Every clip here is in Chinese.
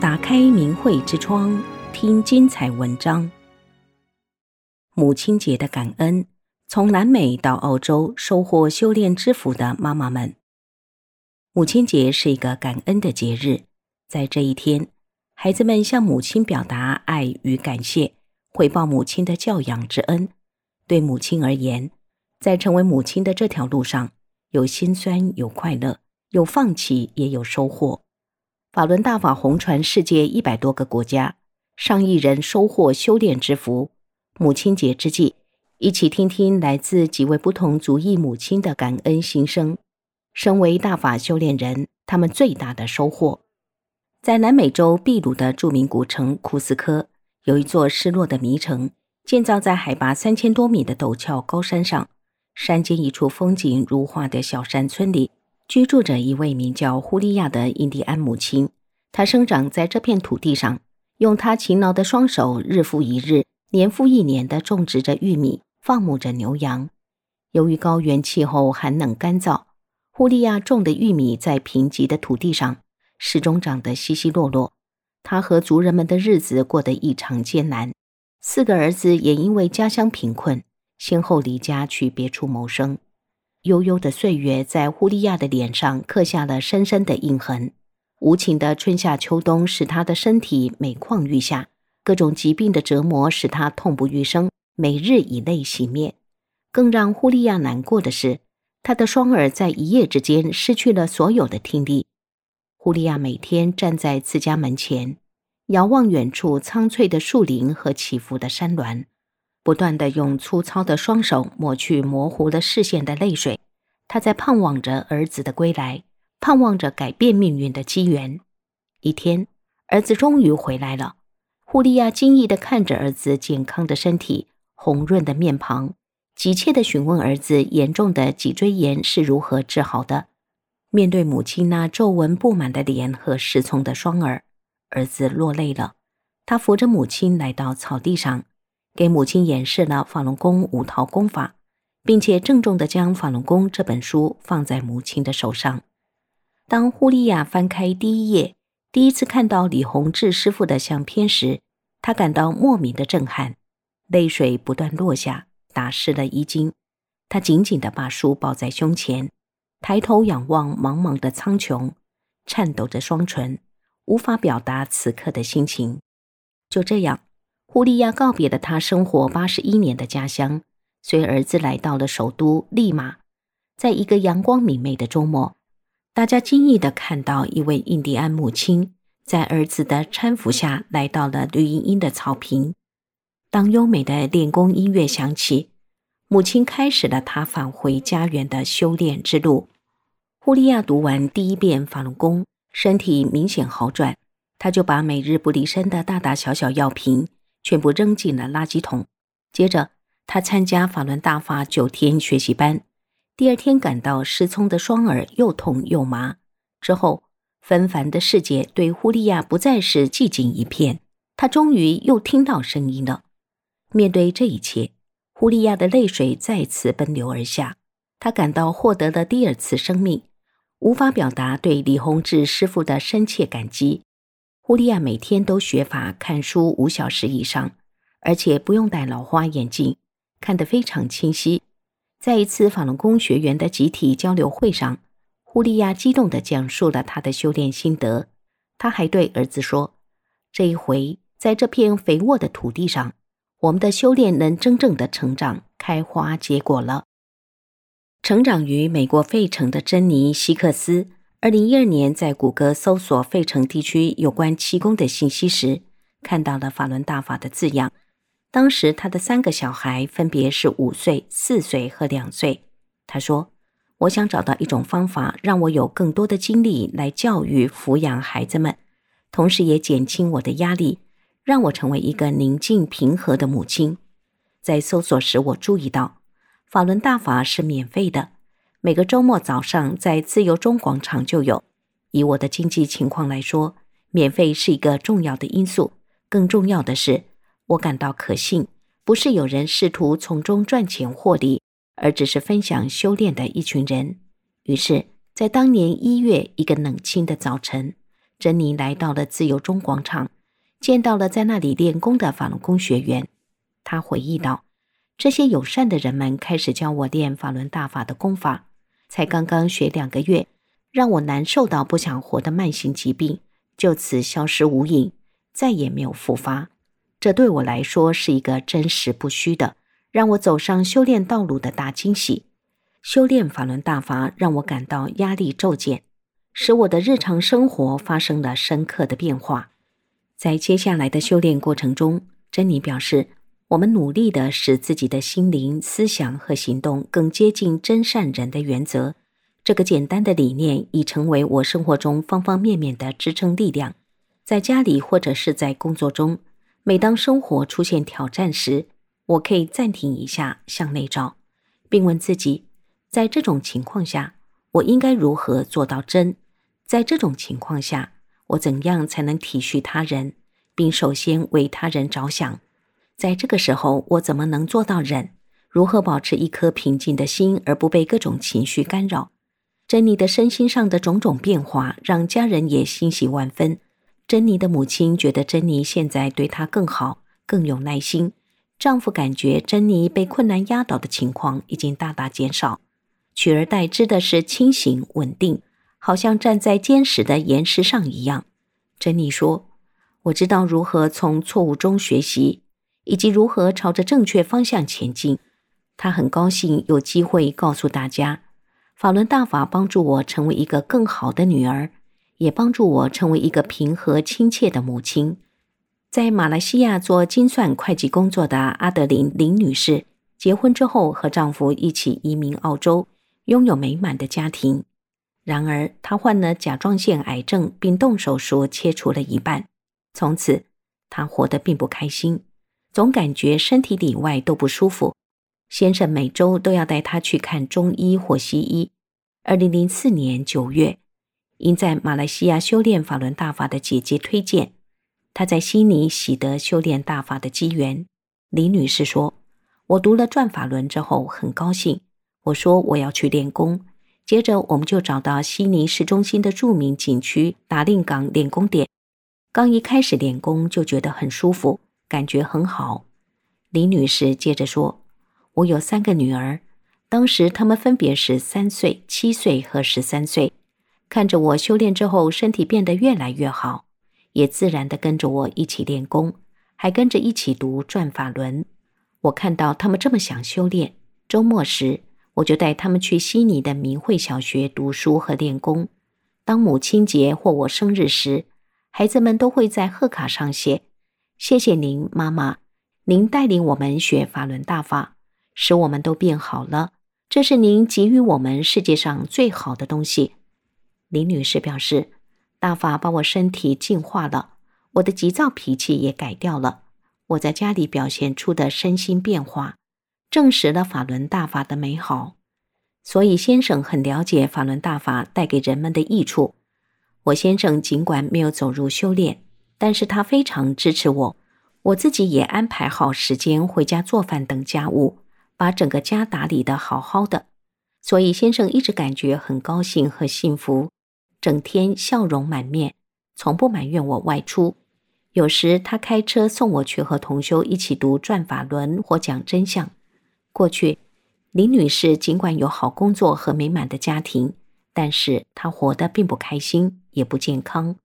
打开明慧之窗，听精彩文章。母亲节的感恩，从南美到澳洲收获修炼之福的妈妈们。母亲节是一个感恩的节日，在这一天，孩子们向母亲表达爱与感谢，回报母亲的教养之恩。对母亲而言，在成为母亲的这条路上，有辛酸，有快乐，有放弃，也有收获。法轮大法红传世界一百多个国家，上亿人收获修炼之福。母亲节之际，一起听听来自几位不同族裔母亲的感恩心声。身为大法修炼人，他们最大的收获，在南美洲秘鲁的著名古城库斯科，有一座失落的迷城，建造在海拔三千多米的陡峭高山上。山间一处风景如画的小山村里，居住着一位名叫呼利亚的印第安母亲。她生长在这片土地上，用她勤劳的双手，日复一日、年复一年地种植着玉米，放牧着牛羊。由于高原气候寒冷干燥，呼利亚种的玉米在贫瘠的土地上始终长得稀稀落落。她和族人们的日子过得异常艰难，四个儿子也因为家乡贫困。先后离家去别处谋生，悠悠的岁月在呼利亚的脸上刻下了深深的印痕。无情的春夏秋冬使他的身体每况愈下，各种疾病的折磨使他痛不欲生，每日以泪洗面。更让呼利亚难过的是，他的双耳在一夜之间失去了所有的听力。呼利亚每天站在自家门前，遥望远处苍翠的树林和起伏的山峦。不断的用粗糙的双手抹去模糊了视线的泪水，他在盼望着儿子的归来，盼望着改变命运的机缘。一天，儿子终于回来了。呼利亚惊异地看着儿子健康的身体、红润的面庞，急切地询问儿子严重的脊椎炎是如何治好的。面对母亲那皱纹布满的脸和失聪的双耳，儿子落泪了。他扶着母亲来到草地上。给母亲演示了法轮功五套功法，并且郑重地将《法轮功》这本书放在母亲的手上。当呼利亚翻开第一页，第一次看到李洪志师傅的相片时，他感到莫名的震撼，泪水不断落下，打湿了衣襟。他紧紧地把书抱在胸前，抬头仰望茫茫的苍穹，颤抖着双唇，无法表达此刻的心情。就这样。胡利亚告别了他生活八十一年的家乡，随儿子来到了首都利马。在一个阳光明媚的周末，大家惊异地看到一位印第安母亲在儿子的搀扶下来到了绿茵茵的草坪。当优美的练功音乐响起，母亲开始了她返回家园的修炼之路。胡利亚读完第一遍法轮功，身体明显好转，他就把每日不离身的大大小小药瓶。全部扔进了垃圾桶。接着，他参加法轮大法九天学习班。第二天，感到失聪的双耳又痛又麻。之后，纷繁的世界对胡利亚不再是寂静一片。他终于又听到声音了。面对这一切，胡利亚的泪水再次奔流而下。他感到获得了第二次生命，无法表达对李洪志师傅的深切感激。呼利亚每天都学法看书五小时以上，而且不用戴老花眼镜，看得非常清晰。在一次法轮功学员的集体交流会上，呼利亚激动地讲述了他的修炼心得。他还对儿子说：“这一回，在这片肥沃的土地上，我们的修炼能真正的成长、开花结果了。”成长于美国费城的珍妮·希克斯。二零一二年，在谷歌搜索费城地区有关气功的信息时，看到了“法轮大法”的字样。当时，他的三个小孩分别是五岁、四岁和两岁。他说：“我想找到一种方法，让我有更多的精力来教育、抚养孩子们，同时也减轻我的压力，让我成为一个宁静、平和的母亲。”在搜索时，我注意到“法轮大法”是免费的。每个周末早上在自由中广场就有。以我的经济情况来说，免费是一个重要的因素。更重要的是，我感到可信，不是有人试图从中赚钱获利，而只是分享修炼的一群人。于是，在当年一月一个冷清的早晨，珍妮来到了自由中广场，见到了在那里练功的法轮功学员。她回忆道：“这些友善的人们开始教我练法轮大法的功法，才刚刚学两个月，让我难受到不想活的慢性疾病就此消失无影，再也没有复发。这对我来说是一个真实不虚的，让我走上修炼道路的大惊喜。修炼法轮大法让我感到压力骤减，使我的日常生活发生了深刻的变化。在接下来的修炼过程中，珍妮表示。我们努力的使自己的心灵、思想和行动更接近真善人的原则。这个简单的理念已成为我生活中方方面面的支撑力量。在家里或者是在工作中，每当生活出现挑战时，我可以暂停一下，向内照，并问自己：在这种情况下，我应该如何做到真？在这种情况下，我怎样才能体恤他人，并首先为他人着想？在这个时候，我怎么能做到忍？如何保持一颗平静的心，而不被各种情绪干扰？珍妮的身心上的种种变化，让家人也欣喜万分。珍妮的母亲觉得珍妮现在对她更好，更有耐心。丈夫感觉珍妮被困难压倒的情况已经大大减少，取而代之的是清醒稳定，好像站在坚实的岩石上一样。珍妮说：“我知道如何从错误中学习。”以及如何朝着正确方向前进，他很高兴有机会告诉大家，法轮大法帮助我成为一个更好的女儿，也帮助我成为一个平和亲切的母亲。在马来西亚做精算会计工作的阿德林林女士，结婚之后和丈夫一起移民澳洲，拥有美满的家庭。然而，她患了甲状腺癌症，并动手术切除了一半，从此她活得并不开心。总感觉身体里外都不舒服，先生每周都要带她去看中医或西医。二零零四年九月，因在马来西亚修炼法轮大法的姐姐推荐，她在悉尼喜得修炼大法的机缘。李女士说：“我读了转法轮之后很高兴，我说我要去练功。接着我们就找到悉尼市中心的著名景区达令港练功点。刚一开始练功就觉得很舒服。”感觉很好，李女士接着说：“我有三个女儿，当时她们分别是三岁、七岁和十三岁。看着我修炼之后，身体变得越来越好，也自然地跟着我一起练功，还跟着一起读转法轮。我看到她们这么想修炼，周末时我就带她们去悉尼的明慧小学读书和练功。当母亲节或我生日时，孩子们都会在贺卡上写。”谢谢您，妈妈，您带领我们学法轮大法，使我们都变好了。这是您给予我们世界上最好的东西。林女士表示，大法把我身体净化了，我的急躁脾气也改掉了。我在家里表现出的身心变化，证实了法轮大法的美好。所以先生很了解法轮大法带给人们的益处。我先生尽管没有走入修炼。但是他非常支持我，我自己也安排好时间回家做饭等家务，把整个家打理得好好的。所以先生一直感觉很高兴和幸福，整天笑容满面，从不埋怨我外出。有时他开车送我去和同修一起读转法轮或讲真相。过去林女士尽管有好工作和美满的家庭，但是她活得并不开心，也不健康。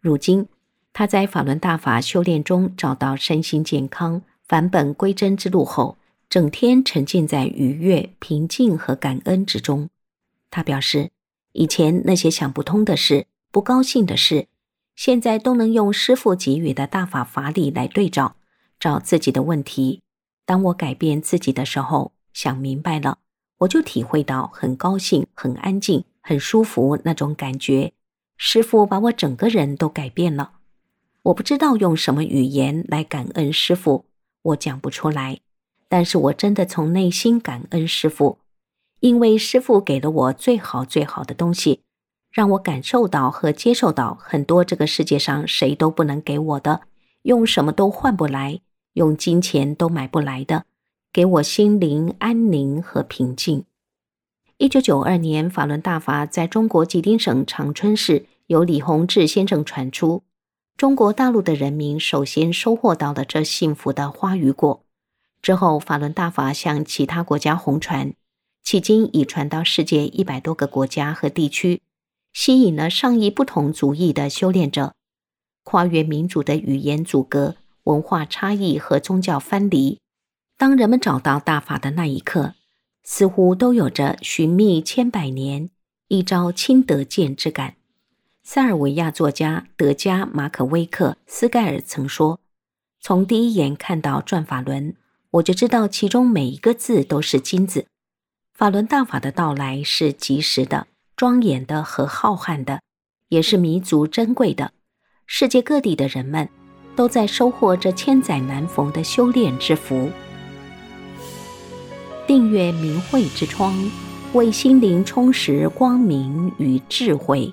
如今，他在法轮大法修炼中找到身心健康、返本归真之路后，整天沉浸在愉悦、平静和感恩之中。他表示，以前那些想不通的事、不高兴的事，现在都能用师父给予的大法法理来对照，找自己的问题。当我改变自己的时候，想明白了，我就体会到很高兴、很安静、很舒服那种感觉。师父把我整个人都改变了。我不知道用什么语言来感恩师傅，我讲不出来。但是我真的从内心感恩师傅，因为师傅给了我最好最好的东西，让我感受到和接受到很多这个世界上谁都不能给我的，用什么都换不来，用金钱都买不来的，给我心灵安宁和平静。一九九二年，法轮大法在中国吉林省长春市由李洪志先生传出，中国大陆的人民首先收获到了这幸福的花与果。之后，法轮大法向其他国家红传，迄今已传到世界一百多个国家和地区，吸引了上亿不同族裔的修炼者，跨越民族的语言阻隔、文化差异和宗教藩篱。当人们找到大法的那一刻，似乎都有着寻觅千百年，一朝亲得见之感。塞尔维亚作家德加马可威克斯盖尔曾说：“从第一眼看到转法轮，我就知道其中每一个字都是金子。法轮大法的到来是及时的、庄严的和浩瀚的，也是弥足珍贵的。世界各地的人们都在收获这千载难逢的修炼之福。订阅明慧之窗，为心灵充实光明与智慧。”